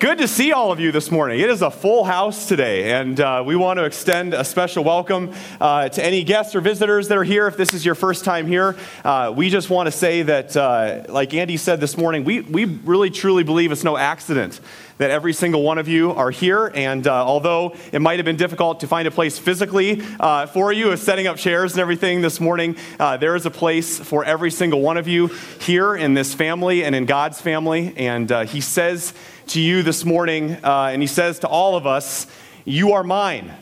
Good to see all of you this morning. It is a full house today, and uh, we want to extend a special welcome uh, to any guests or visitors that are here. If this is your first time here, uh, we just want to say that, uh, like Andy said this morning, we, we really truly believe it's no accident that every single one of you are here. And uh, although it might have been difficult to find a place physically uh, for you, setting up chairs and everything this morning, uh, there is a place for every single one of you here in this family and in God's family. And uh, He says to you this morning, uh, and He says to all of us, You are mine.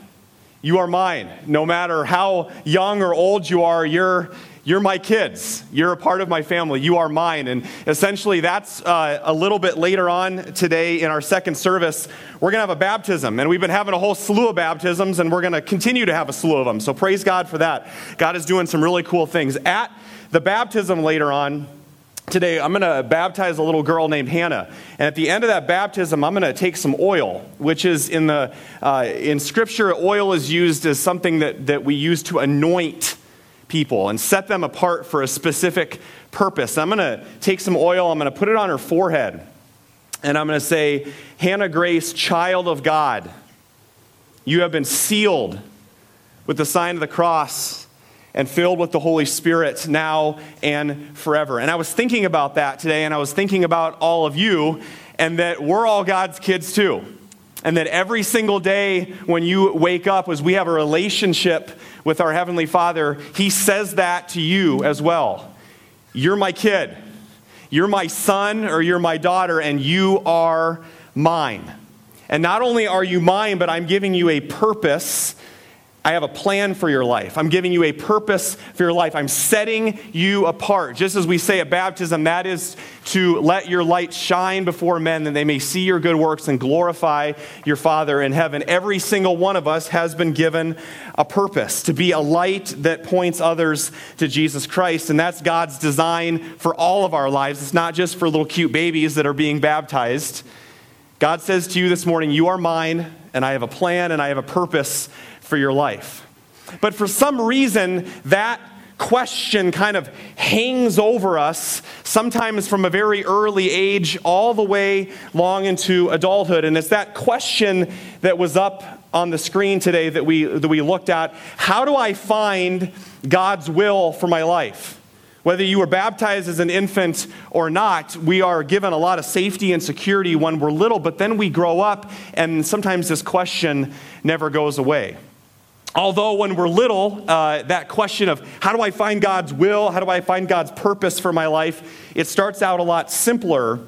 You are mine. No matter how young or old you are, you're you're my kids. You're a part of my family. You are mine. And essentially, that's uh, a little bit later on today in our second service. We're going to have a baptism. And we've been having a whole slew of baptisms, and we're going to continue to have a slew of them. So praise God for that. God is doing some really cool things. At the baptism later on, Today, I'm going to baptize a little girl named Hannah. And at the end of that baptism, I'm going to take some oil, which is in the, uh, in scripture, oil is used as something that, that we use to anoint people and set them apart for a specific purpose. I'm going to take some oil, I'm going to put it on her forehead, and I'm going to say, Hannah Grace, child of God, you have been sealed with the sign of the cross and filled with the Holy Spirit now and forever. And I was thinking about that today, and I was thinking about all of you, and that we're all God's kids too. And that every single day when you wake up, as we have a relationship with our Heavenly Father, He says that to you as well. You're my kid. You're my son or you're my daughter, and you are mine. And not only are you mine, but I'm giving you a purpose I have a plan for your life. I'm giving you a purpose for your life. I'm setting you apart. Just as we say at baptism, that is to let your light shine before men that they may see your good works and glorify your Father in heaven. Every single one of us has been given a purpose to be a light that points others to Jesus Christ. And that's God's design for all of our lives. It's not just for little cute babies that are being baptized. God says to you this morning, You are mine, and I have a plan and I have a purpose for your life. But for some reason, that question kind of hangs over us, sometimes from a very early age all the way long into adulthood. And it's that question that was up on the screen today that we, that we looked at. How do I find God's will for my life? Whether you were baptized as an infant or not, we are given a lot of safety and security when we're little, but then we grow up, and sometimes this question never goes away. Although, when we're little, uh, that question of how do I find God's will, how do I find God's purpose for my life, it starts out a lot simpler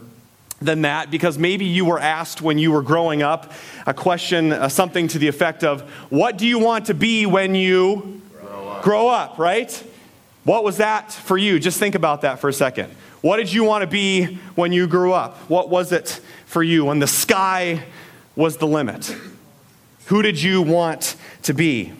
than that because maybe you were asked when you were growing up a question, uh, something to the effect of, What do you want to be when you grow up? grow up, right? What was that for you? Just think about that for a second. What did you want to be when you grew up? What was it for you when the sky was the limit? Who did you want to be?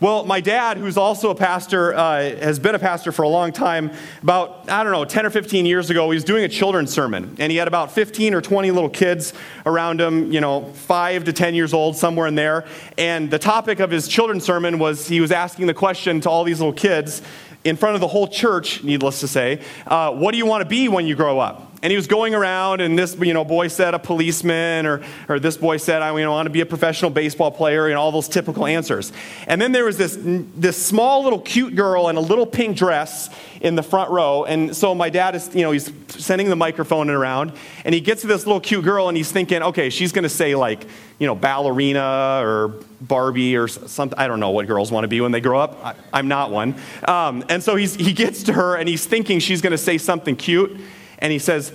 Well, my dad, who's also a pastor, uh, has been a pastor for a long time. About, I don't know, 10 or 15 years ago, he was doing a children's sermon. And he had about 15 or 20 little kids around him, you know, 5 to 10 years old, somewhere in there. And the topic of his children's sermon was he was asking the question to all these little kids in front of the whole church, needless to say, uh, what do you want to be when you grow up? And he was going around, and this you know, boy said a policeman, or, or this boy said, I you know, want to be a professional baseball player, and all those typical answers. And then there was this, this small little cute girl in a little pink dress in the front row. And so my dad is, you know, he's sending the microphone around, and he gets to this little cute girl, and he's thinking, okay, she's going to say, like, you know, ballerina or Barbie or something. I don't know what girls want to be when they grow up. I, am not one. Um, and so he's, he gets to her, and he's thinking she's going to say something cute and he says,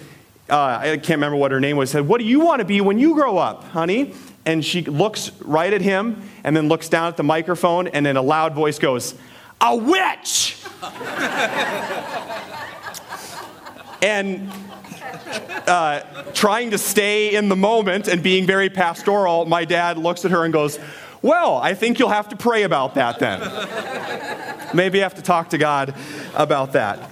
uh, I can't remember what her name was, said, What do you want to be when you grow up, honey? And she looks right at him and then looks down at the microphone and in a loud voice goes, A witch! and uh, trying to stay in the moment and being very pastoral, my dad looks at her and goes, Well, I think you'll have to pray about that then. Maybe have to talk to God about that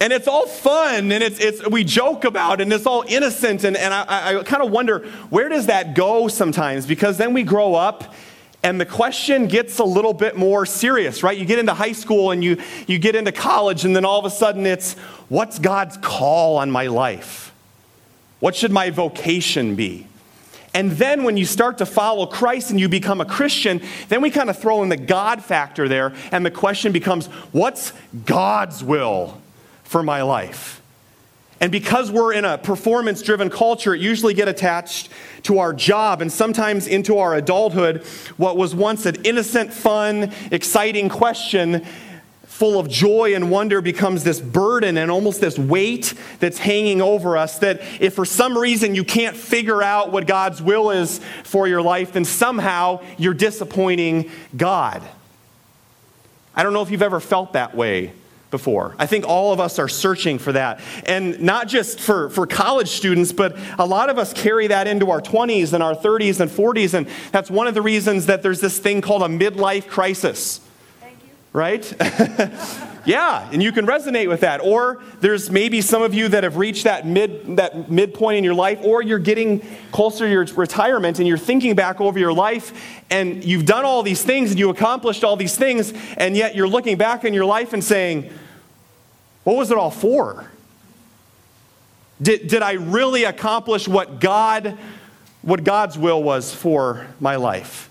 and it's all fun and it's, it's we joke about it and it's all innocent and, and i, I kind of wonder where does that go sometimes? Because then we grow up and the question gets a little bit more serious right? You get into high school and you, you get into college and then all of a sudden it's what's god's call on my life? What should my vocation be? And then when you start to follow Christ and you become a Christian, then we kind of throw in the God factor there, and the question becomes what's God's will for my life? And because we're in a performance driven culture, it usually get attached to our job and sometimes into our adulthood. What was once an innocent, fun, exciting question full of joy and wonder becomes this burden and almost this weight that's hanging over us. That if for some reason you can't figure out what God's will is for your life, then somehow you're disappointing God. I don't know if you've ever felt that way before. I think all of us are searching for that. And not just for, for college students, but a lot of us carry that into our 20s and our 30s and 40s. And that's one of the reasons that there's this thing called a midlife crisis. Right? yeah, and you can resonate with that. Or there's maybe some of you that have reached that mid that midpoint in your life, or you're getting closer to your retirement and you're thinking back over your life and you've done all these things and you accomplished all these things, and yet you're looking back in your life and saying, what was it all for? Did, did I really accomplish what God, what God's will was for my life?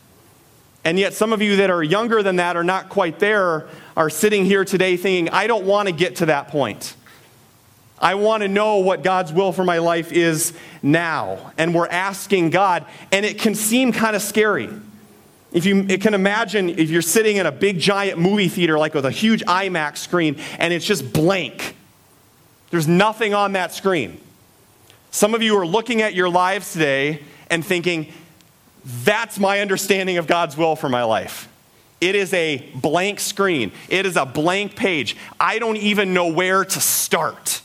And yet, some of you that are younger than that, are not quite there, are sitting here today thinking, I don't want to get to that point. I want to know what God's will for my life is now. And we're asking God, and it can seem kind of scary. If you can imagine if you're sitting in a big giant movie theater, like with a huge IMAX screen, and it's just blank, there's nothing on that screen. Some of you are looking at your lives today and thinking, that's my understanding of God's will for my life. It is a blank screen, it is a blank page. I don't even know where to start.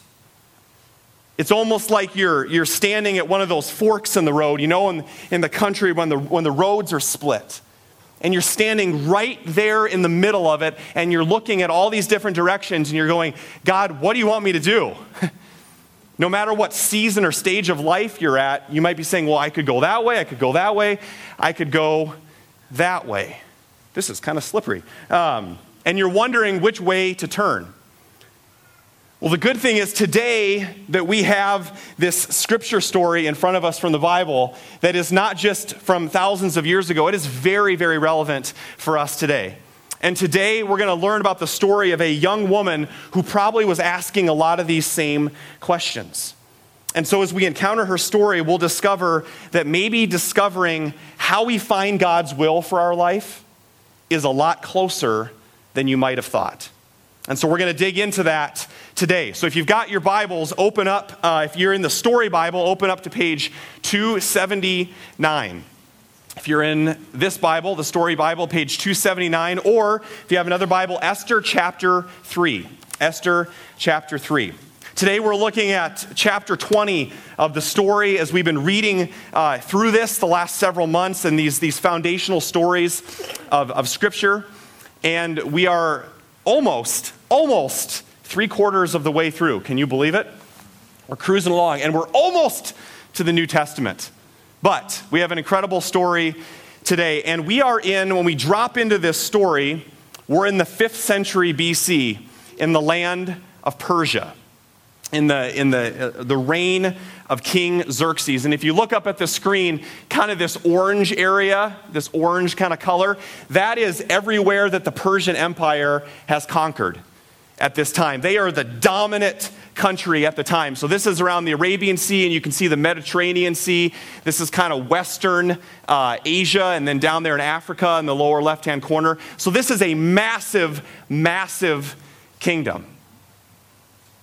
It's almost like you're, you're standing at one of those forks in the road, you know, in, in the country when the, when the roads are split and you're standing right there in the middle of it and you're looking at all these different directions and you're going, God, what do you want me to do? no matter what season or stage of life you're at, you might be saying, Well, I could go that way, I could go that way, I could go that way. This is kind of slippery. Um, and you're wondering which way to turn. Well, the good thing is today that we have this scripture story in front of us from the Bible that is not just from thousands of years ago, it is very, very relevant for us today. And today we're going to learn about the story of a young woman who probably was asking a lot of these same questions. And so, as we encounter her story, we'll discover that maybe discovering how we find God's will for our life is a lot closer than you might have thought. And so we're going to dig into that today. So if you've got your Bibles, open up. Uh, if you're in the story Bible, open up to page 279. If you're in this Bible, the story Bible, page 279, or if you have another Bible, Esther chapter 3. Esther chapter 3. Today we're looking at chapter 20 of the story as we've been reading uh, through this the last several months and these, these foundational stories of, of Scripture. And we are almost, almost three quarters of the way through. Can you believe it? We're cruising along, and we're almost to the New Testament. But we have an incredible story today, and we are in, when we drop into this story, we're in the fifth century BC in the land of Persia in the, in the, uh, the reign of King Xerxes. And if you look up at the screen, kind of this orange area, this orange kind of color, that is everywhere that the Persian Empire has conquered at this time. They are the dominant country at the time. So this is around the Arabian Sea, and you can see the Mediterranean Sea. This is kind of Western uh, Asia, and then down there in Africa in the lower left hand corner. So this is a massive, massive kingdom.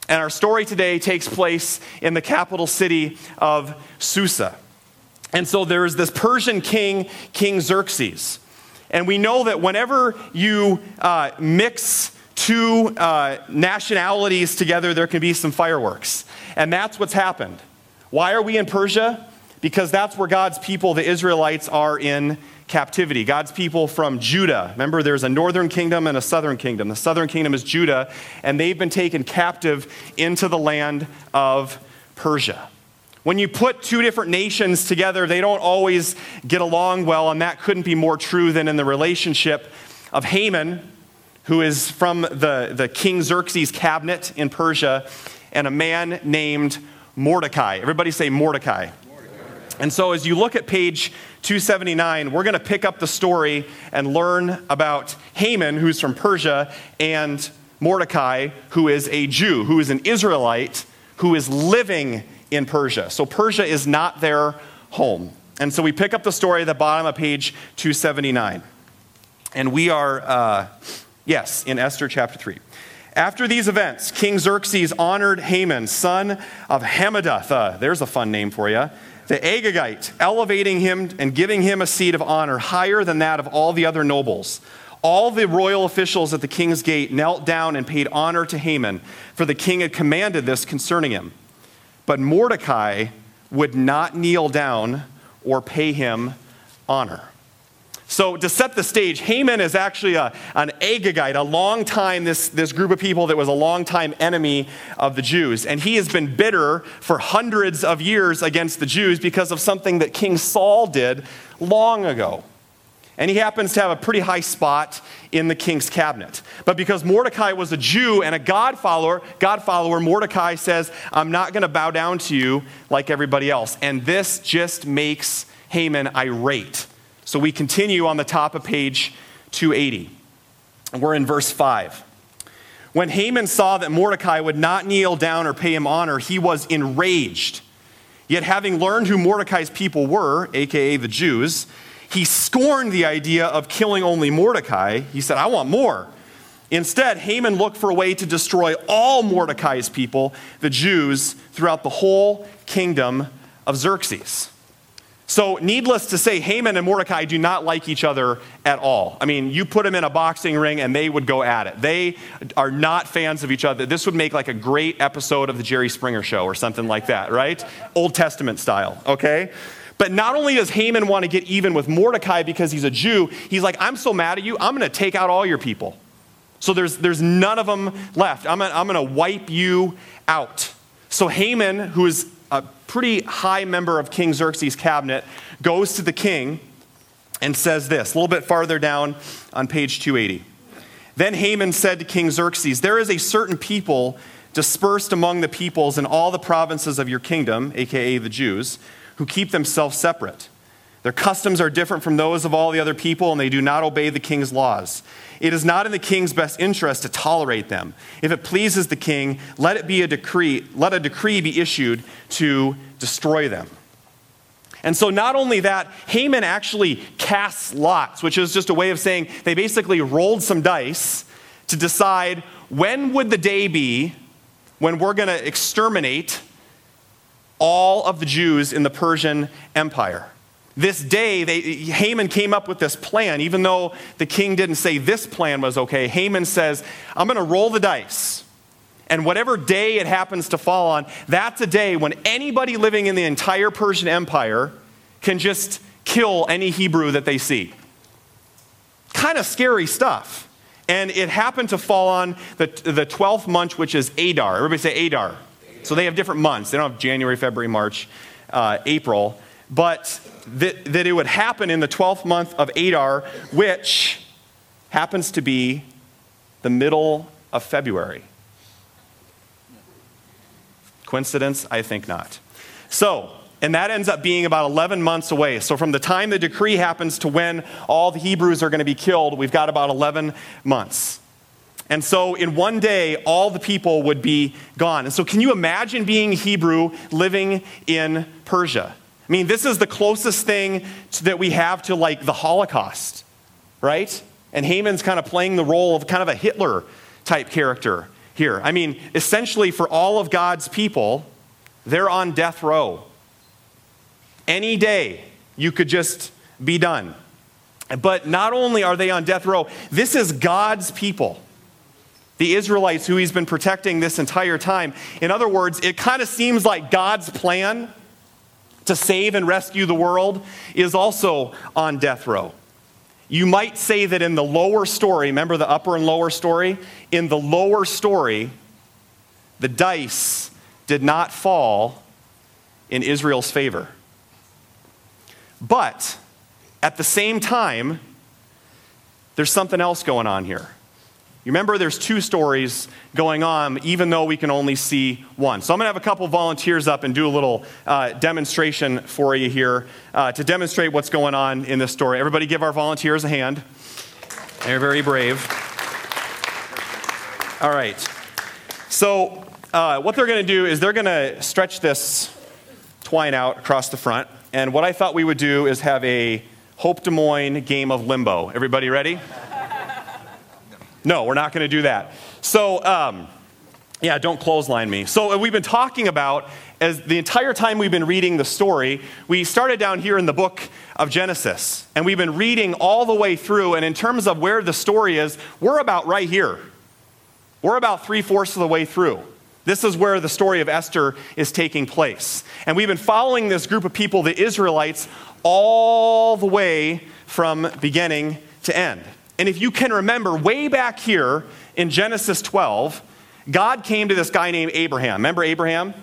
And our story today takes place in the capital city of Susa. And so there is this Persian king, King Xerxes. And we know that whenever you uh, mix two uh, nationalities together, there can be some fireworks. And that's what's happened. Why are we in Persia? Because that's where God's people, the Israelites, are in captivity. God's people from Judah. Remember, there's a northern kingdom and a southern kingdom. The southern kingdom is Judah, and they've been taken captive into the land of Persia. When you put two different nations together, they don't always get along well, and that couldn't be more true than in the relationship of Haman, who is from the, the King Xerxes cabinet in Persia, and a man named Mordecai. Everybody say Mordecai. And so, as you look at page 279, we're going to pick up the story and learn about Haman, who's from Persia, and Mordecai, who is a Jew, who is an Israelite, who is living in Persia. So, Persia is not their home. And so, we pick up the story at the bottom of page 279. And we are, uh, yes, in Esther chapter 3. After these events, King Xerxes honored Haman, son of Hammedatha. Uh, there's a fun name for you the Agagite, elevating him and giving him a seat of honor higher than that of all the other nobles. All the royal officials at the king's gate knelt down and paid honor to Haman, for the king had commanded this concerning him. But Mordecai would not kneel down or pay him honor. So, to set the stage, Haman is actually a, an Agagite, a long time, this, this group of people that was a long time enemy of the Jews. And he has been bitter for hundreds of years against the Jews because of something that King Saul did long ago. And he happens to have a pretty high spot in the king's cabinet. But because Mordecai was a Jew and a God follower, God follower, Mordecai says, I'm not going to bow down to you like everybody else. And this just makes Haman irate. So we continue on the top of page 280. We're in verse 5. When Haman saw that Mordecai would not kneel down or pay him honor, he was enraged. Yet, having learned who Mordecai's people were, aka the Jews, he scorned the idea of killing only Mordecai. He said, I want more. Instead, Haman looked for a way to destroy all Mordecai's people, the Jews, throughout the whole kingdom of Xerxes. So, needless to say, Haman and Mordecai do not like each other at all. I mean, you put them in a boxing ring and they would go at it. They are not fans of each other. This would make like a great episode of the Jerry Springer show or something like that, right? Old Testament style, okay? But not only does Haman want to get even with Mordecai because he's a Jew, he's like, I'm so mad at you, I'm going to take out all your people. So there's, there's none of them left. I'm, going to wipe you out. So Haman, who is pretty high member of King Xerxes' cabinet, goes to the king and says this, a little bit farther down on page 280. Then Haman said to King Xerxes, There is a certain people dispersed among the peoples in all the provinces of your kingdom, aka the Jews, who keep themselves separate. Their customs are different from those of all the other people, and they do not obey the king's laws. It is not in the king's best interest to tolerate them. If it pleases the king, let it be a decree, let a decree be issued to destroy them. And so, not only that, Haman actually casts lots, which is just a way of saying they basically rolled some dice to decide when would the day be when we're going to exterminate all of the Jews in the Persian Empire this day, they, Haman came up with this plan, even though the king didn't say this plan was okay. Haman says, I'm going to roll the dice. And whatever day it happens to fall on, that's a day when anybody living in the entire Persian Empire can just kill any Hebrew that they see. Kind of scary stuff. And it happened to fall on the, the 12th month, which is Adar. Everybody say Adar. So they have different months. They don't have January, February, March, uh, April but that, that it would happen in the 12th month of Adar, which happens to be the middle of February. Coincidence? I think not. So, and that ends up being about 11 months away. So, from the time the decree happens to when all the Hebrews are going to be killed, we've got about 11 months. And so, in one day, all the people would be gone. And so, can you imagine being Hebrew living in Persia? I mean, this is the closest thing to, that we have to like the Holocaust, right? And Haman's kind of playing the role of kind of a Hitler type character here. I mean, essentially, for all of God's people, they're on death row. Any day, you could just be done. But not only are they on death row, this is God's people. The Israelites who he's been protecting this entire time. In other words, it kind of seems like God's plan to save and rescue the world is also on death row. You might say that in the lower story, remember the upper and lower story? In the lower story, the dice did not fall in Israel's favor. But at the same time, there's something else going on here. You remember there's two stories going on, even though we can only see one. So I'm going to have a couple volunteers up and do a little uh, demonstration for you here uh, to demonstrate what's going on in this story. Everybody give our volunteers a hand. They're very brave. All right. So uh, what they're going to do is they're going to stretch this twine out across the front. And what I thought we would do is have a Hope Des Moines game of limbo. Everybody ready? No, we're not going to do that. So, um, yeah, don't clothesline me. So, uh, we've been talking about, as the entire time we've been reading the story, we started down here in the book of Genesis, and we've been reading all the way through. And in terms of where the story is, we're about right here. We're about three fourths of the way through. This is where the story of Esther is taking place. And we've been following this group of people, the Israelites, all the way from beginning to end. And if you can remember, way back here in Genesis 12, God came to this guy named Abraham. Remember Abraham?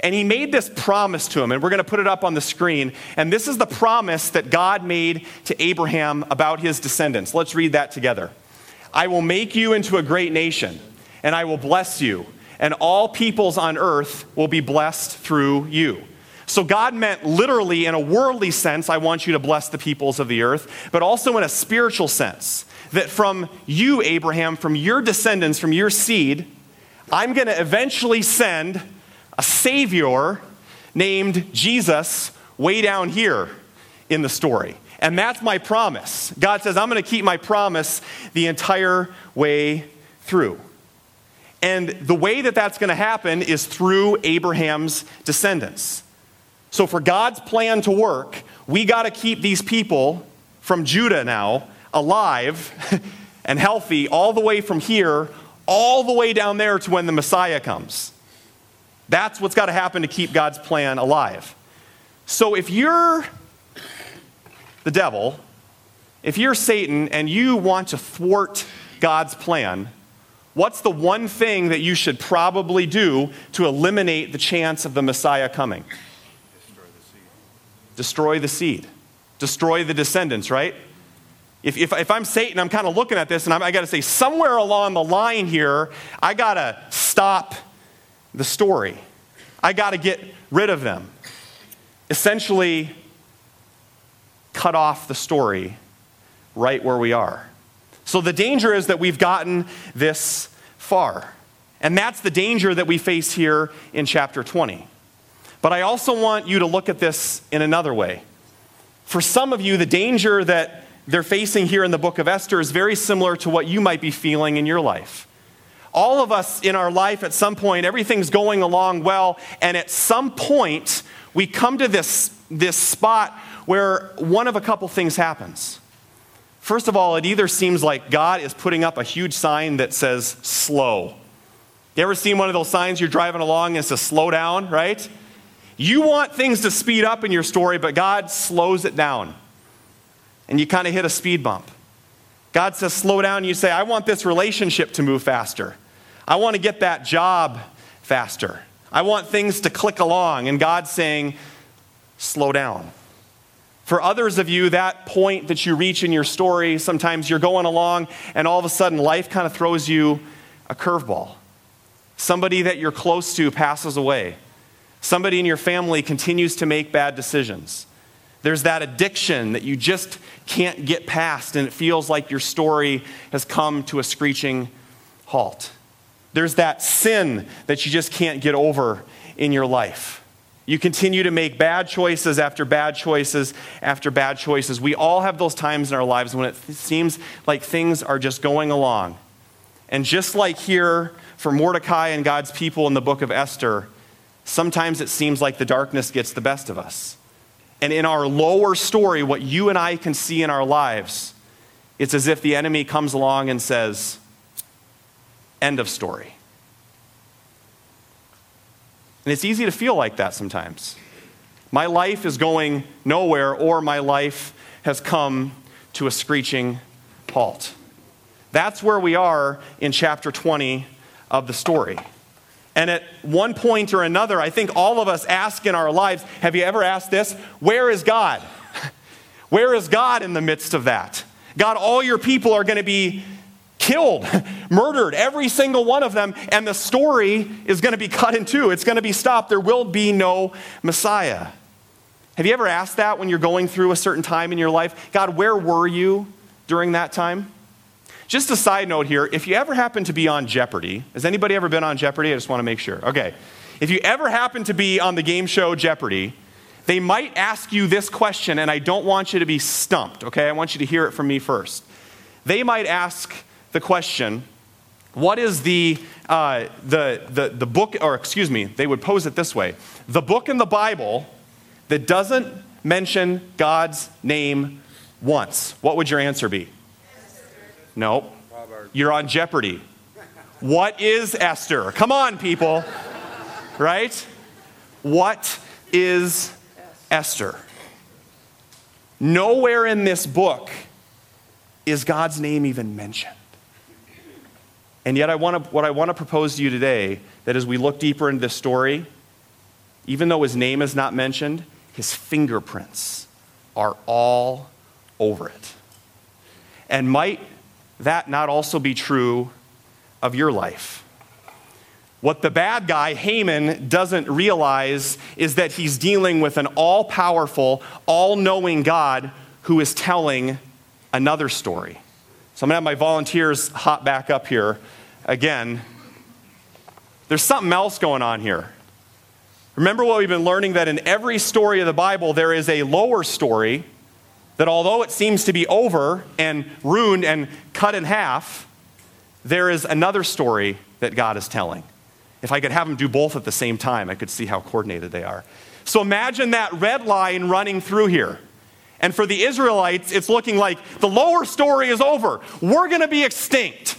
And he made this promise to him, and we're going to put it up on the screen. And this is the promise that God made to Abraham about his descendants. Let's read that together. I will make you into a great nation, and I will bless you, and all peoples on earth will be blessed through you. So, God meant literally in a worldly sense, I want you to bless the peoples of the earth, but also in a spiritual sense that from you, Abraham, from your descendants, from your seed, I'm going to eventually send a Savior named Jesus way down here in the story. And that's my promise. God says, I'm going to keep my promise the entire way through. And the way that that's going to happen is through Abraham's descendants. So, for God's plan to work, we got to keep these people from Judah now alive and healthy all the way from here, all the way down there to when the Messiah comes. That's what's got to happen to keep God's plan alive. So if you're the devil, if you're Satan and you want to thwart God's plan, what's the one thing that you should probably do to eliminate the chance of the Messiah coming? Destroy the seed. Destroy the seed. Destroy the descendants, right? If, if, if, I'm Satan, I'm kind of looking at this and I'm, I got to say, somewhere along the line here, I got to stop the story. I got to get rid of them. Essentially, cut off the story right where we are. So the danger is that we've gotten this far. And that's the danger that we face here in chapter 20. But I also want you to look at this in another way. For some of you, the danger that they're facing here in the book of Esther is very similar to what you might be feeling in your life. All of us in our life, at some point, everything's going along well, and at some point, we come to this, this spot where one of a couple things happens. First of all, it either seems like God is putting up a huge sign that says slow. You ever seen one of those signs you're driving along and it says slow down, right? You want things to speed up in your story, but God slows it down and you kind of hit a speed bump. God says, slow down. You say, I want this relationship to move faster. I want to get that job faster. I want things to click along. And God's saying, slow down. For others of you, that point that you reach in your story, sometimes you're going along and all of a sudden life kind of throws you a curveball. Somebody that you're close to passes away. Somebody in your family continues to make bad decisions. There's that addiction that you just can't get past, and it feels like your story has come to a screeching halt. There's that sin that you just can't get over in your life. You continue to make bad choices after bad choices after bad choices. We all have those times in our lives when it seems like things are just going along. And just like here for Mordecai and God's people in the book of Esther, sometimes it seems like the darkness gets the best of us. And in our lower story, what you and I can see in our lives, it's as if the enemy comes along and says, End of story. And it's easy to feel like that sometimes. My life is going nowhere, or my life has come to a screeching halt. That's where we are in chapter 20 of the story. And at one point or another, I think all of us ask in our lives have you ever asked this? Where is God? Where is God in the midst of that? God, all your people are going to be killed, murdered, every single one of them, and the story is going to be cut in two. It's going to be stopped. There will be no Messiah. Have you ever asked that when you're going through a certain time in your life? God, where were you during that time? Just a side note here if you ever happen to be on Jeopardy, has anybody ever been on Jeopardy? I just want to make sure. Okay. If you ever happen to be on the game show Jeopardy, they might ask you this question, and I don't want you to be stumped, okay? I want you to hear it from me first. They might ask the question, what is the, uh, the, the, the book, or excuse me, they would pose it this way the book in the Bible that doesn't mention God's name once? What would your answer be? No. You're on Jeopardy. What is Esther? Come on, people. right? What is Esther? Nowhere in this book is God's name even mentioned. And yet, I want to, what I want to propose to you today that as we look deeper into this story, even though his name is not mentioned, his fingerprints are all over it. And might that not also be true of your life? What the bad guy, Haman, doesn't realize is that he's dealing with an all powerful, all knowing God who is telling another story. So I'm going to have my volunteers hop back up here again. There's something else going on here. Remember what we've been learning that in every story of the Bible, there is a lower story that, although it seems to be over and ruined and cut in half, there is another story that God is telling. If I could have them do both at the same time, I could see how coordinated they are. So imagine that red line running through here. And for the Israelites, it's looking like the lower story is over. We're going to be extinct.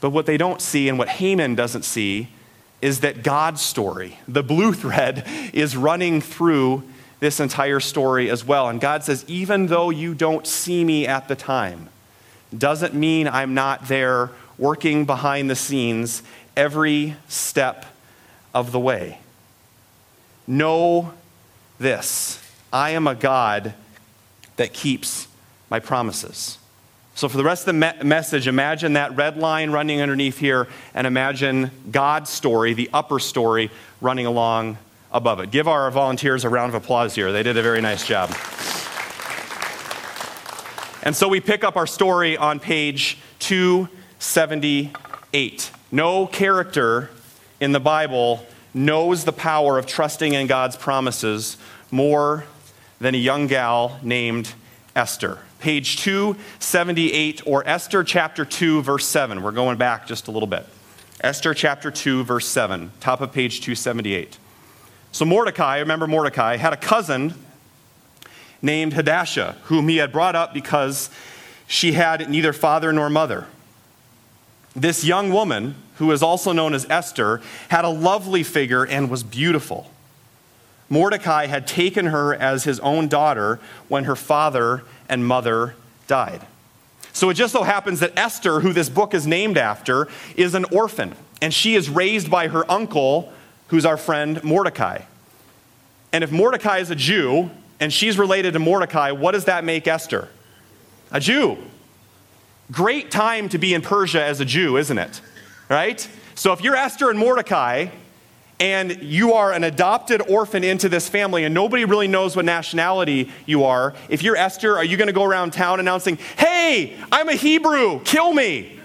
But what they don't see and what Haman doesn't see is that God's story, the blue thread, is running through this entire story as well. And God says, even though you don't see me at the time, doesn't mean I'm not there working behind the scenes every step of the way. Know this I am a God that keeps my promises. So, for the rest of the me- message, imagine that red line running underneath here and imagine God's story, the upper story, running along above it. Give our volunteers a round of applause here. They did a very nice job. And so we pick up our story on page 278. No character in the Bible knows the power of trusting in God's promises more than a young gal named Esther. Page 278, or Esther chapter 2, verse 7. We're going back just a little bit. Esther chapter 2, verse 7, top of page 278. So Mordecai, remember Mordecai, had a cousin named Hadassah, whom he had brought up because she had neither father nor mother. This young woman, who is also known as Esther, had a lovely figure and was beautiful. Mordecai had taken her as his own daughter when her father and mother died. So it just so happens that Esther, who this book is named after, is an orphan, and she is raised by her uncle, who's our friend Mordecai. And if Mordecai is a Jew and she's related to Mordecai, what does that make Esther? A Jew. Great time to be in Persia as a Jew, isn't it? Right? So if you're Esther and Mordecai, and you are an adopted orphan into this family and nobody really knows what nationality you are, if you're Esther, are you going to go around town announcing, hey, I'm a Hebrew, kill me?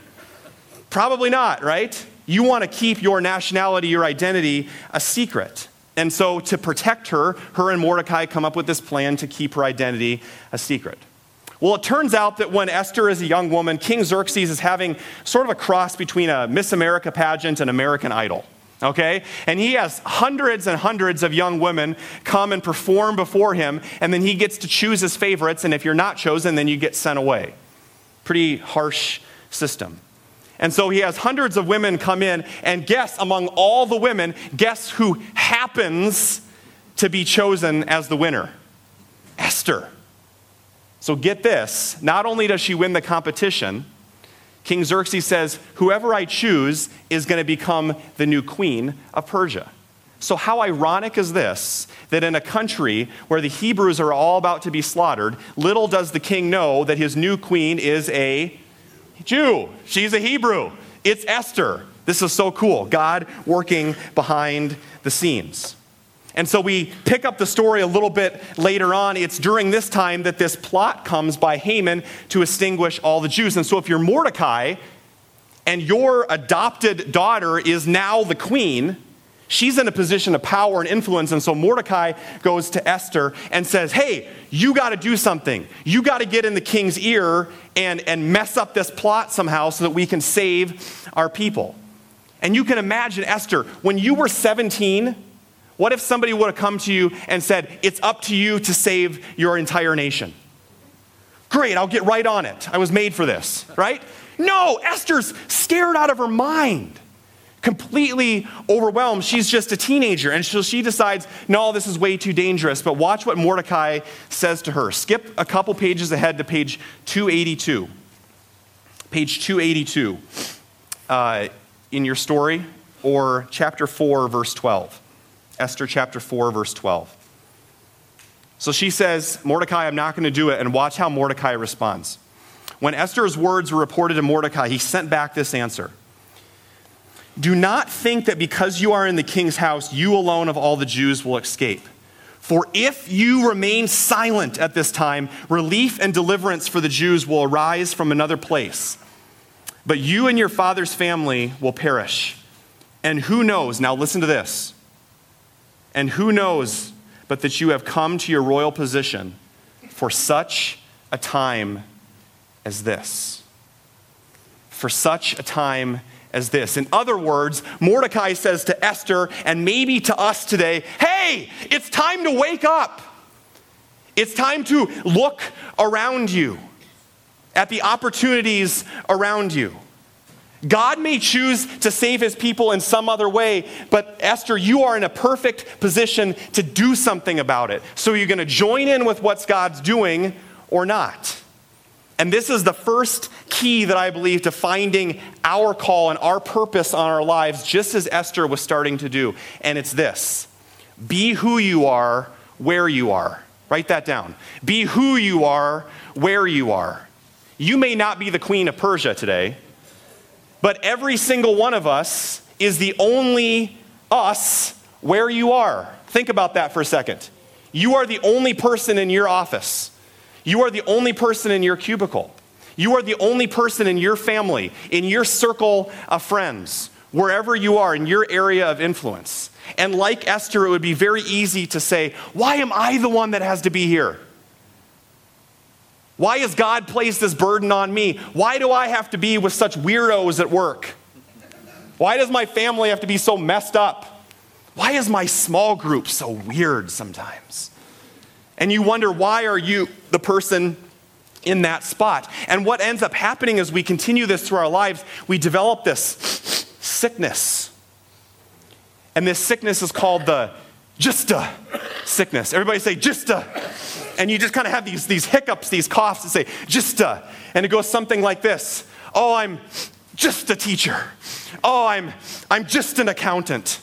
Probably not, right? You want to keep your nationality, your identity, a secret. And so, to protect her, her and Mordecai come up with this plan to keep her identity a secret. Well, it turns out that when Esther is a young woman, King Xerxes is having sort of a cross between a Miss America pageant and American Idol okay? And he has hundreds and hundreds of young women come and perform before him, and then he gets to choose his favorites, and if you're not chosen, then you get sent away. Pretty harsh system. And so he has hundreds of women come in, and guess among all the women, guess who happens to be chosen as the winner? Esther. So get this not only does she win the competition, King Xerxes says, Whoever I choose is going to become the new queen of Persia. So, how ironic is this that in a country where the Hebrews are all about to be slaughtered, little does the king know that his new queen is a Jew. She's a Hebrew. It's Esther. This is so cool. God working behind the scenes. And so we pick up the story a little bit later on. It's during this time that this plot comes by Haman to extinguish all the Jews. And so if you're Mordecai and your adopted daughter is now the queen, She's in a position of power and influence. And so Mordecai goes to Esther and says, Hey, you got to do something. You got to get in the king's ear and, and mess up this plot somehow so that we can save our people. And you can imagine, Esther, when you were 17, what if somebody would have come to you and said, It's up to you to save your entire nation? Great, I'll get right on it. I was made for this, right? No, Esther's scared out of her mind completely overwhelmed. She's just a teenager. And so she decides, no, this is way too dangerous. But watch what Mordecai says to her. Skip a couple pages ahead to page 282. Page 282 uh, in your story, or chapter 4, verse 12. Esther chapter 4, verse 12. So she says, Mordecai, I'm not going to do it. And watch how Mordecai responds. When Esther's words were reported to Mordecai, he sent back this answer. Do not think that because you are in the king's house, you alone of all the Jews will escape. For if you remain silent at this time, relief and deliverance for the Jews will arise from another place. But you and your father's family will perish. And who knows, now listen to this. And who knows but that you have come to your royal position for such a time as this? For such a time as this. In other words, Mordecai says to Esther and maybe to us today, hey, it's time to wake up. It's time to look around you at the opportunities around you. God may choose to save his people in some other way, but Esther, you are in a perfect position to do something about it. So you're going to join in with what God's doing or not. And this is the first key that I believe to finding our call and our purpose on our lives, just as Esther was starting to do. And it's this be who you are, where you are. Write that down. Be who you are, where you are. You may not be the queen of Persia today, but every single one of us is the only us where you are. Think about that for a second. You are the only person in your office. You are the only person in your cubicle. You are the only person in your family, in your circle of friends, wherever you are, in your area of influence. And like Esther, it would be very easy to say, Why am I the one that has to be here? Why has God placed this burden on me? Why do I have to be with such weirdos at work? Why does my family have to be so messed up? Why is my small group so weird sometimes? And you wonder, why are you the person in that spot? And what ends up happening as we continue this through our lives, we develop this sickness. And this sickness is called the gista sickness. Everybody say gista. And you just kind of have these, these hiccups, these coughs and say gista. And it goes something like this Oh, I'm just a teacher. Oh, I'm, I'm just an accountant.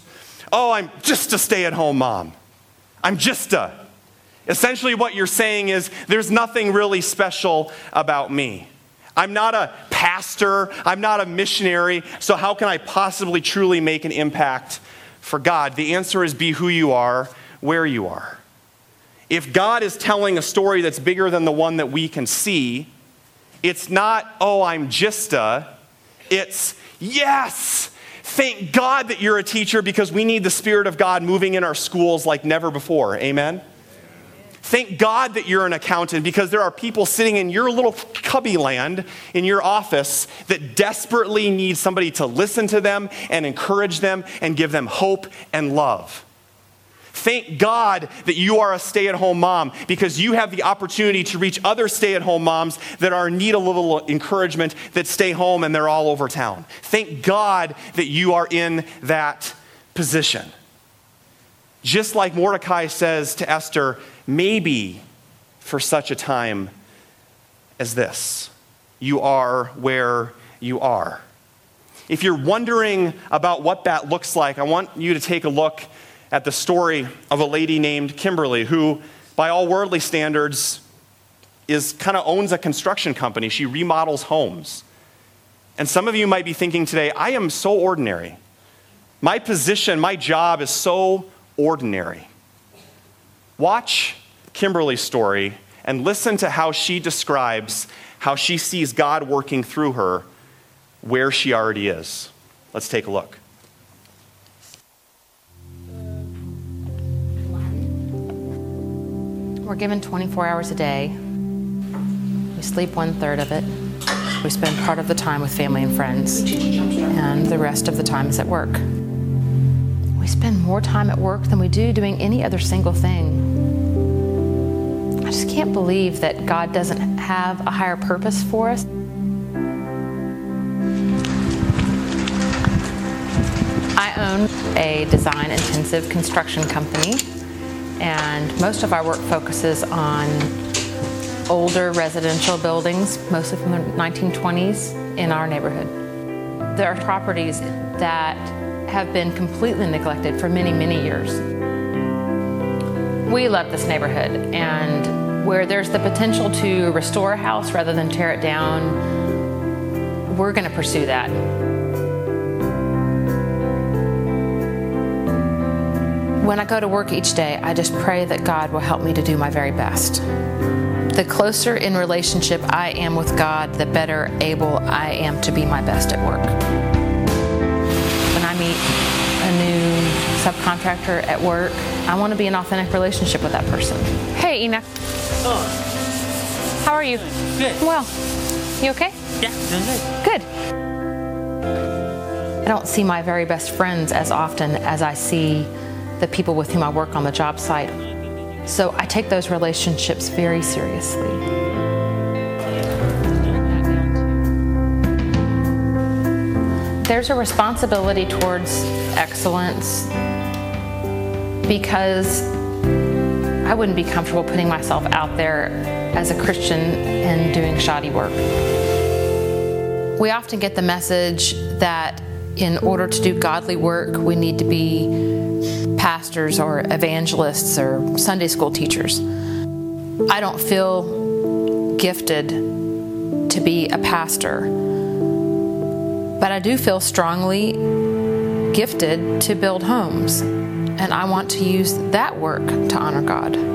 Oh, I'm just a stay at home mom. I'm just a. Essentially, what you're saying is there's nothing really special about me. I'm not a pastor, I'm not a missionary, so how can I possibly truly make an impact for God? The answer is be who you are, where you are. If God is telling a story that's bigger than the one that we can see, it's not, oh, I'm just a, it's, yes, thank God that you're a teacher because we need the Spirit of God moving in our schools like never before. Amen? Thank God that you're an accountant because there are people sitting in your little cubby land in your office that desperately need somebody to listen to them and encourage them and give them hope and love. Thank God that you are a stay at home mom because you have the opportunity to reach other stay at home moms that are in need a little encouragement that stay home and they're all over town. Thank God that you are in that position. Just like Mordecai says to Esther, maybe for such a time as this, you are where you are. If you're wondering about what that looks like, I want you to take a look at the story of a lady named Kimberly who, by all worldly standards, is kind of owns a construction company. She remodels homes. And some of you might be thinking today, I am so ordinary. My position, my job is so ordinary. Watch Kimberly's story and listen to how she describes how she sees God working through her where she already is. Let's take a look. We're given 24 hours a day. We sleep one third of it. We spend part of the time with family and friends, and the rest of the time is at work. We spend more time at work than we do doing any other single thing. I just can't believe that God doesn't have a higher purpose for us. I own a design intensive construction company, and most of our work focuses on older residential buildings, mostly from the 1920s, in our neighborhood. There are properties that have been completely neglected for many, many years. We love this neighborhood, and where there's the potential to restore a house rather than tear it down, we're going to pursue that. When I go to work each day, I just pray that God will help me to do my very best. The closer in relationship I am with God, the better able I am to be my best at work. Subcontractor at work, I want to be in authentic relationship with that person. Hey, Enoch. Oh, How are you? good. Well, you okay? Yeah, doing good. Good. I don't see my very best friends as often as I see the people with whom I work on the job site. So I take those relationships very seriously. There's a responsibility towards excellence because I wouldn't be comfortable putting myself out there as a Christian and doing shoddy work. We often get the message that in order to do godly work, we need to be pastors or evangelists or Sunday school teachers. I don't feel gifted to be a pastor, but I do feel strongly gifted to build homes, and I want to use that work to honor God.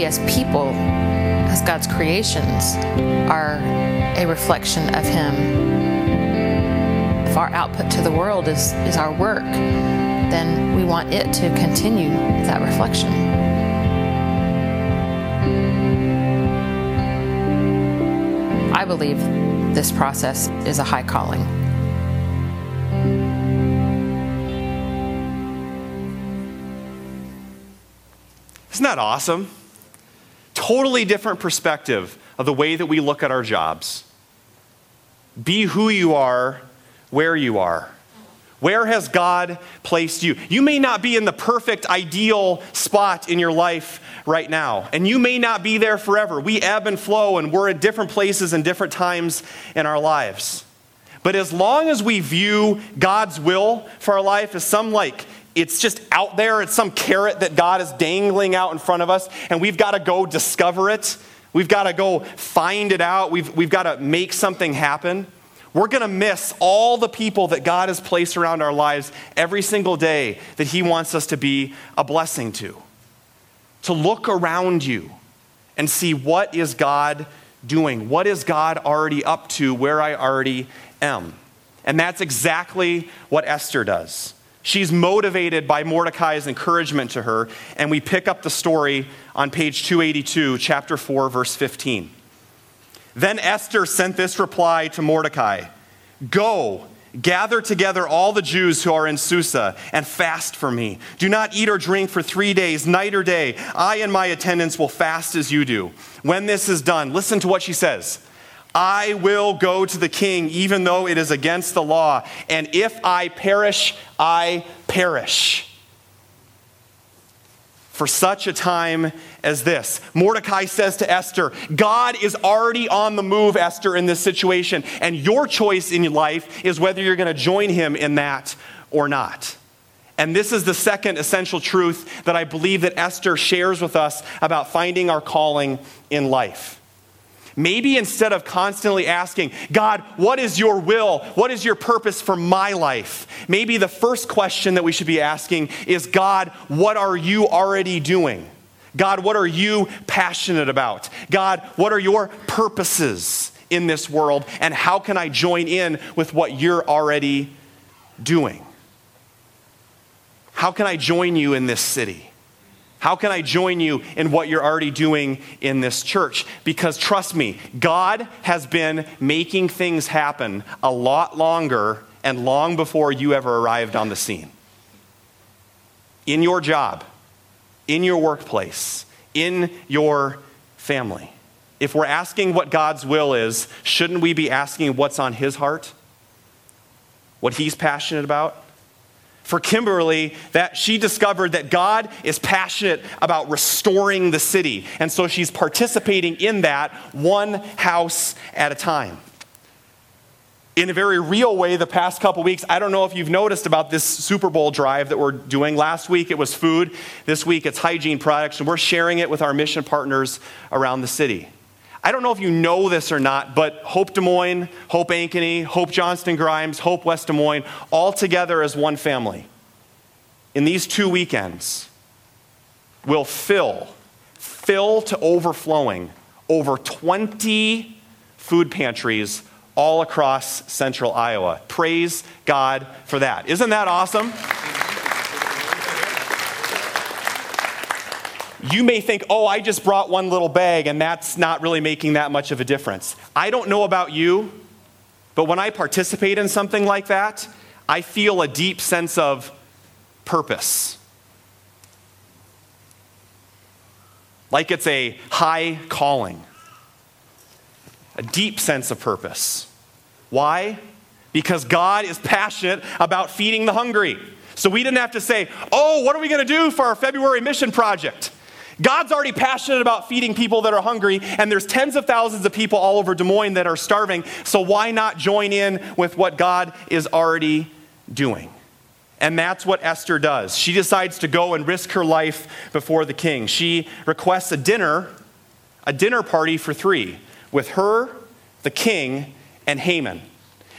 we as people, as God's creations, are a reflection of Him. If our output to the world is, is our work, then we want it to continue that reflection. Believe this process is a high calling. Isn't that awesome? Totally different perspective of the way that we look at our jobs. Be who you are, where you are. Where has God placed you? You may not be in the perfect, ideal spot in your life right now, and you may not be there forever. We ebb and flow, and we're at different places and different times in our lives. But as long as we view God's will for our life as some like it's just out there, it's some carrot that God is dangling out in front of us, and we've got to go discover it. We've got to go find it out. We've, we've got to make something happen. We're going to miss all the people that God has placed around our lives every single day that He wants us to be a blessing to. To look around you and see what is God doing? What is God already up to where I already am? And that's exactly what Esther does. She's motivated by Mordecai's encouragement to her, and we pick up the story on page 282, chapter 4, verse 15. Then Esther sent this reply to Mordecai Go, gather together all the Jews who are in Susa, and fast for me. Do not eat or drink for three days, night or day. I and my attendants will fast as you do. When this is done, listen to what she says. I will go to the king, even though it is against the law. And if I perish, I perish. for such a time as this. Mordecai says to Esther, God is already on the move, Esther, in this situation, and your choice in life is whether you're going to join him in that or not. And this is the second essential truth that I believe that Esther shares with us about finding our calling in life. Maybe instead of constantly asking, God, what is your will? What is your purpose for my life? Maybe the first question that we should be asking is, God, what are you already doing? God, what are you passionate about? God, what are your purposes in this world? And how can I join in with what you're already doing? How can I join you in this city? How can I join you in what you're already doing in this church? Because trust me, God has been making things happen a lot longer and long before you ever arrived on the scene. In your job, in your workplace, in your family. If we're asking what God's will is, shouldn't we be asking what's on His heart? What He's passionate about? for Kimberly that she discovered that God is passionate about restoring the city. And so she's participating in that one house at a time. In a very real way, the past couple weeks, I don't know if you've noticed about this Super Bowl drive that we're doing. Last week it was food, this week it's hygiene products, and we're sharing it with our mission partners around the city. I don't know if you know this or not, but Hope Des Moines, Hope Ankeny, Hope Johnston Grimes, Hope West Des Moines, all together as one family, in these two weekends, will fill, fill to overflowing over 20 food pantries all across central Iowa. Praise God for that. Isn't that awesome? you may think, oh, I just brought one little bag and that's not really making that much of a difference. I don't know about you, but when I participate in something like that, I feel a deep sense of purpose. Like it's a high calling, a deep sense of purpose. Why? Because God is passionate about feeding the hungry. So we didn't have to say, oh, what are we going to do for our February mission project? God's already passionate about feeding people that are hungry, and there's tens of thousands of people all over Des Moines that are starving. So why not join in with what God is already doing? And that's what Esther does. She decides to go and risk her life before the king. She requests a dinner, a dinner party for three, with her, the king, and Haman.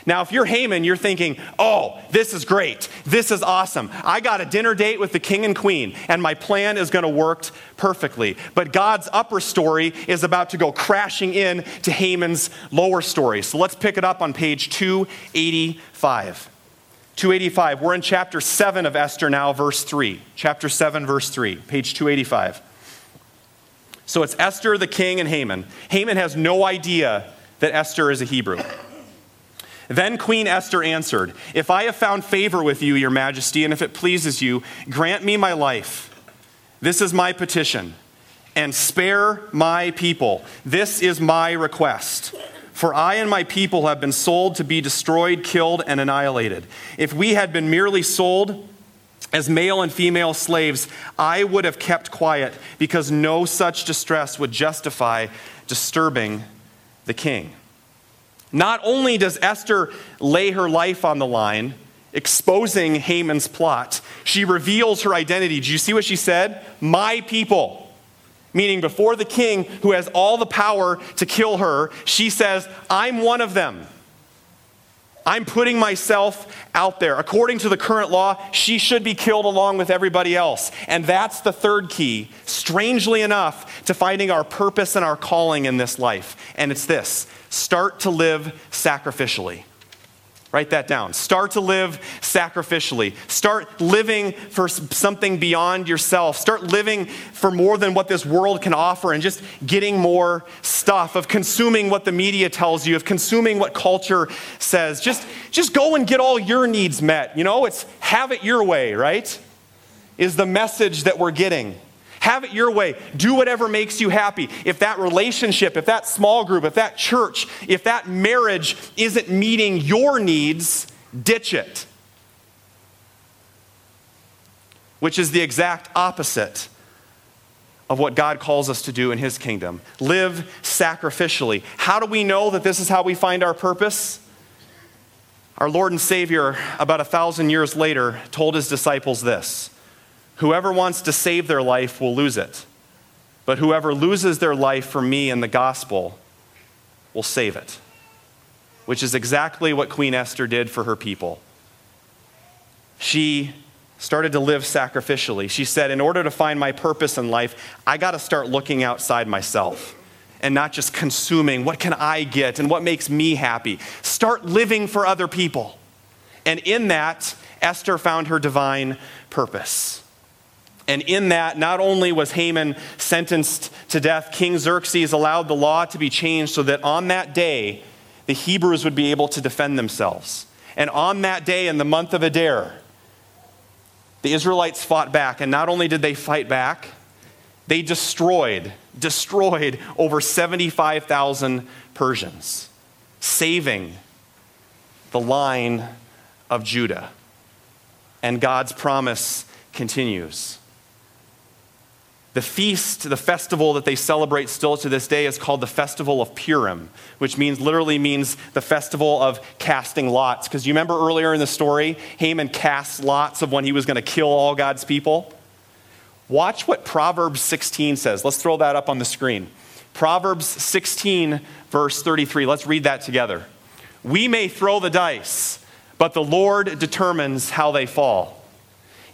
Now, if you're Haman, you're thinking, oh, this is great. This is awesome. I got a dinner date with the king and queen, and my plan is going to work perfectly. But God's upper story is about to go crashing in to Haman's lower story. So let's pick it up on page 285. 285. We're in chapter 7 of Esther now, verse 3. Chapter 7, verse 3, page 285. So it's Esther, the king, and Haman. Haman has no idea that Esther is a Hebrew. Then Queen Esther answered, If I have found favor with you, your majesty, and if it pleases you, grant me my life. This is my petition, and spare my people. This is my request. For I and my people have been sold to be destroyed, killed, and annihilated. If we had been merely sold, as male and female slaves, I would have kept quiet because no such distress would justify disturbing the king. Not only does Esther lay her life on the line, exposing Haman's plot, she reveals her identity. Do you see what she said? My people. Meaning, before the king who has all the power to kill her, she says, I'm one of them. I'm putting myself out there. According to the current law, she should be killed along with everybody else. And that's the third key, strangely enough, to finding our purpose and our calling in this life. And it's this start to live sacrificially. Write that down. Start to live sacrificially. Start living for something beyond yourself. Start living for more than what this world can offer and just getting more stuff, of consuming what the media tells you, of consuming what culture says. Just, just go and get all your needs met. You know, it's have it your way, right? Is the message that we're getting. Have it your way. Do whatever makes you happy. If that relationship, if that small group, if that church, if that marriage isn't meeting your needs, ditch it. Which is the exact opposite of what God calls us to do in His kingdom. Live sacrificially. How do we know that this is how we find our purpose? Our Lord and Savior, about a thousand years later, told His disciples this Whoever wants to save their life will lose it, but whoever loses their life for me and the gospel will save it. Which is exactly what Queen Esther did for her people. She started to live sacrificially. She said, In order to find my purpose in life, I got to start looking outside myself and not just consuming what can I get and what makes me happy. Start living for other people. And in that, Esther found her divine purpose. And in that, not only was Haman sentenced to death, King Xerxes allowed the law to be changed so that on that day, the Hebrews would be able to defend themselves. And on that day, in the month of Adar, the Israelites fought back, and not only did they fight back, they destroyed, destroyed over 75,000 Persians, saving the line of Judah. And God's promise continues. The feast, the festival that they celebrate still to this day is called the Festival of Purim, which means literally means the festival of casting lots. Because you remember earlier in the story, Haman cast lots of when he was going to kill all God's people? Watch what Proverbs 16 says. Let's throw that up on the screen. Proverbs 16, verse 33. Let's read that together. We may throw the dice, but the Lord determines how they fall.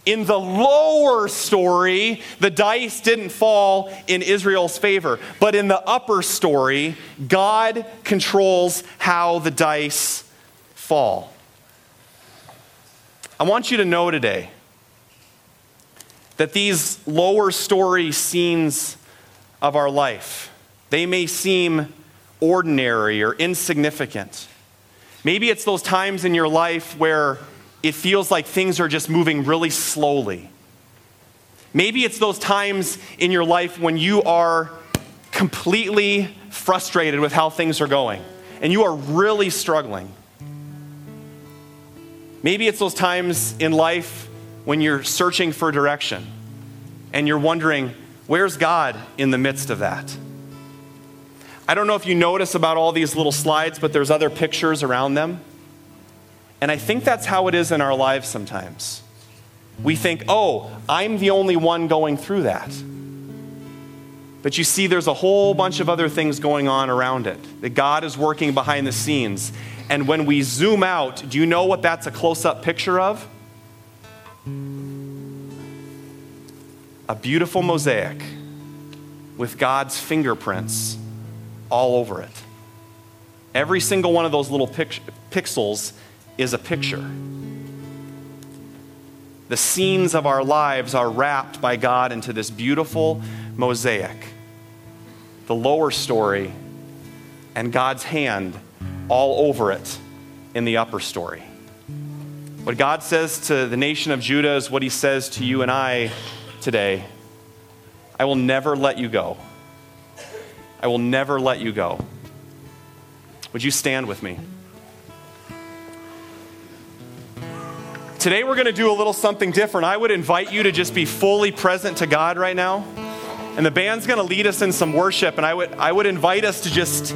In the lower story, the dice didn't fall in Israel's favor. But in the upper story, God controls how the dice fall. I want you to know today that these lower story scenes of our life, they may seem ordinary or insignificant. Maybe it's those times in your life where it feels like things are just moving really slowly. Maybe it's those times in your life when you are completely frustrated with how things are going and you are really struggling. Maybe it's those times in life when you're searching for direction and you're wondering, where's God in the midst of that? I don't know if you notice about all these little slides, but there's other pictures around them. And I think that's how it is in our lives sometimes. We think, oh, I'm the only one going through that. But you see, there's a whole bunch of other things going on around it, that God is working behind the scenes. And when we zoom out, do you know what that's a close up picture of? A beautiful mosaic with God's fingerprints all over it. Every single one of those little pixels is a picture. The scenes of our lives are wrapped by God into this beautiful mosaic. The lower story and God's hand all over it in the upper story. What God says to the nation of Judah is what he says to you and I today. I will never let you go. I will never let you go. Would you stand with me? Today we're going to do a little something different. I would invite you to just be fully present to God right now. And the band's going to lead us in some worship. And I would, I would invite us to just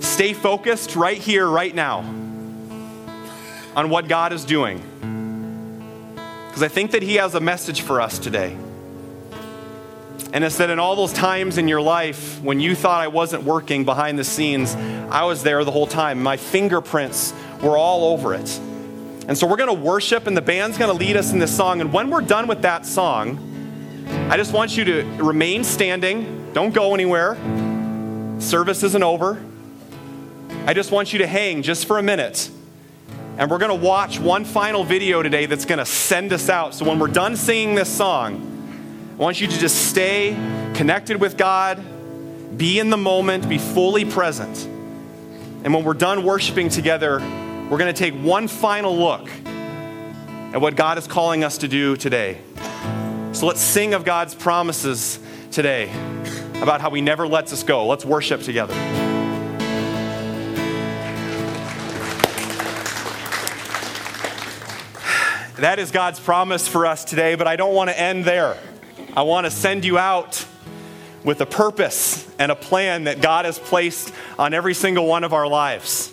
stay focused right here, right now, on what God is doing. Because I think that He has a message for us today. And it's that in all those times in your life when you thought I wasn't working behind the scenes, I was there the whole time. My fingerprints were all over it. And so we're going to worship, and the band's going to lead us in this song. And when we're done with that song, I just want you to remain standing. Don't go anywhere. Service isn't over. I just want you to hang just for a minute. And we're going to watch one final video today that's going to send us out. So when we're done singing this song, I want you to just stay connected with God, be in the moment, be fully present. And when we're done worshiping together, we're going to take one final look at what God is calling us to do today. So let's sing of God's promises today about how He never lets us go. Let's worship together. That is God's promise for us today, but I don't want to end there. I want to send you out with a purpose and a plan that God has placed on every single one of our lives.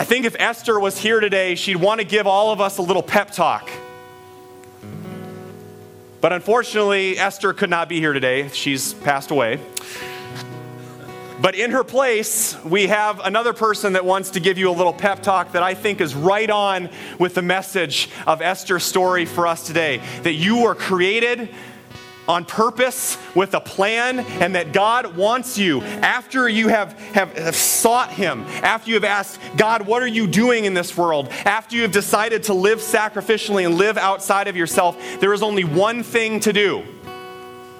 I think if Esther was here today, she'd want to give all of us a little pep talk. But unfortunately, Esther could not be here today. She's passed away. But in her place, we have another person that wants to give you a little pep talk that I think is right on with the message of Esther's story for us today. That you were created on purpose with a plan, and that God wants you after you have, have, have, sought Him, after you have asked, God, what are you doing in this world? After you have decided to live sacrificially and live outside of yourself, there is only one thing to do,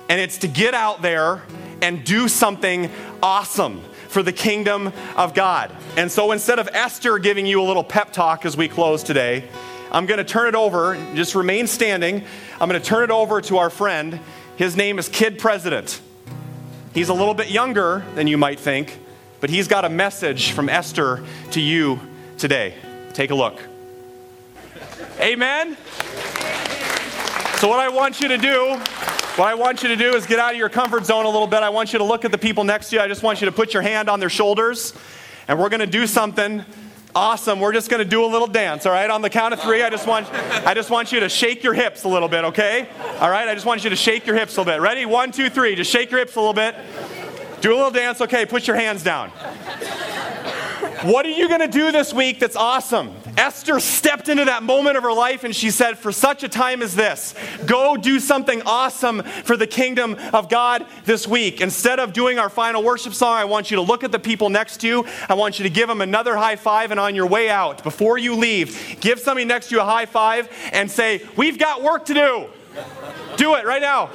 and it's to get out there and do something awesome for the kingdom of God. And so instead of Esther giving you a little pep talk as we close today, I'm going to turn it over, just remain standing. I'm going to turn it over to our friend. His name is Kid President. He's a little bit younger than you might think, but he's got a message from Esther to you today. Take a look. Amen. So, what I want you to do what I want you to do is get out of your comfort zone a little bit. I want you to look at the people next to you. I just want you to put your hand on their shoulders, and we're going to do something awesome. We're just going to do a little dance, all right? On the count of three, I just want I just want you to shake your hips a little bit, okay? All right? I just want you to shake your hips a little bit. Ready? One, two, three. Just shake your hips a little bit. Do a little dance. Okay, put your hands down. What are you going to do this week that's awesome? Esther stepped into that moment of her life and she said, For such a time as this, go do something awesome for the kingdom of God this week. Instead of doing our final worship song, I want you to look at the people next to you. I want you to give them another high five. And on your way out, before you leave, give somebody next to you a high five and say, We've got work to do. Do it right now.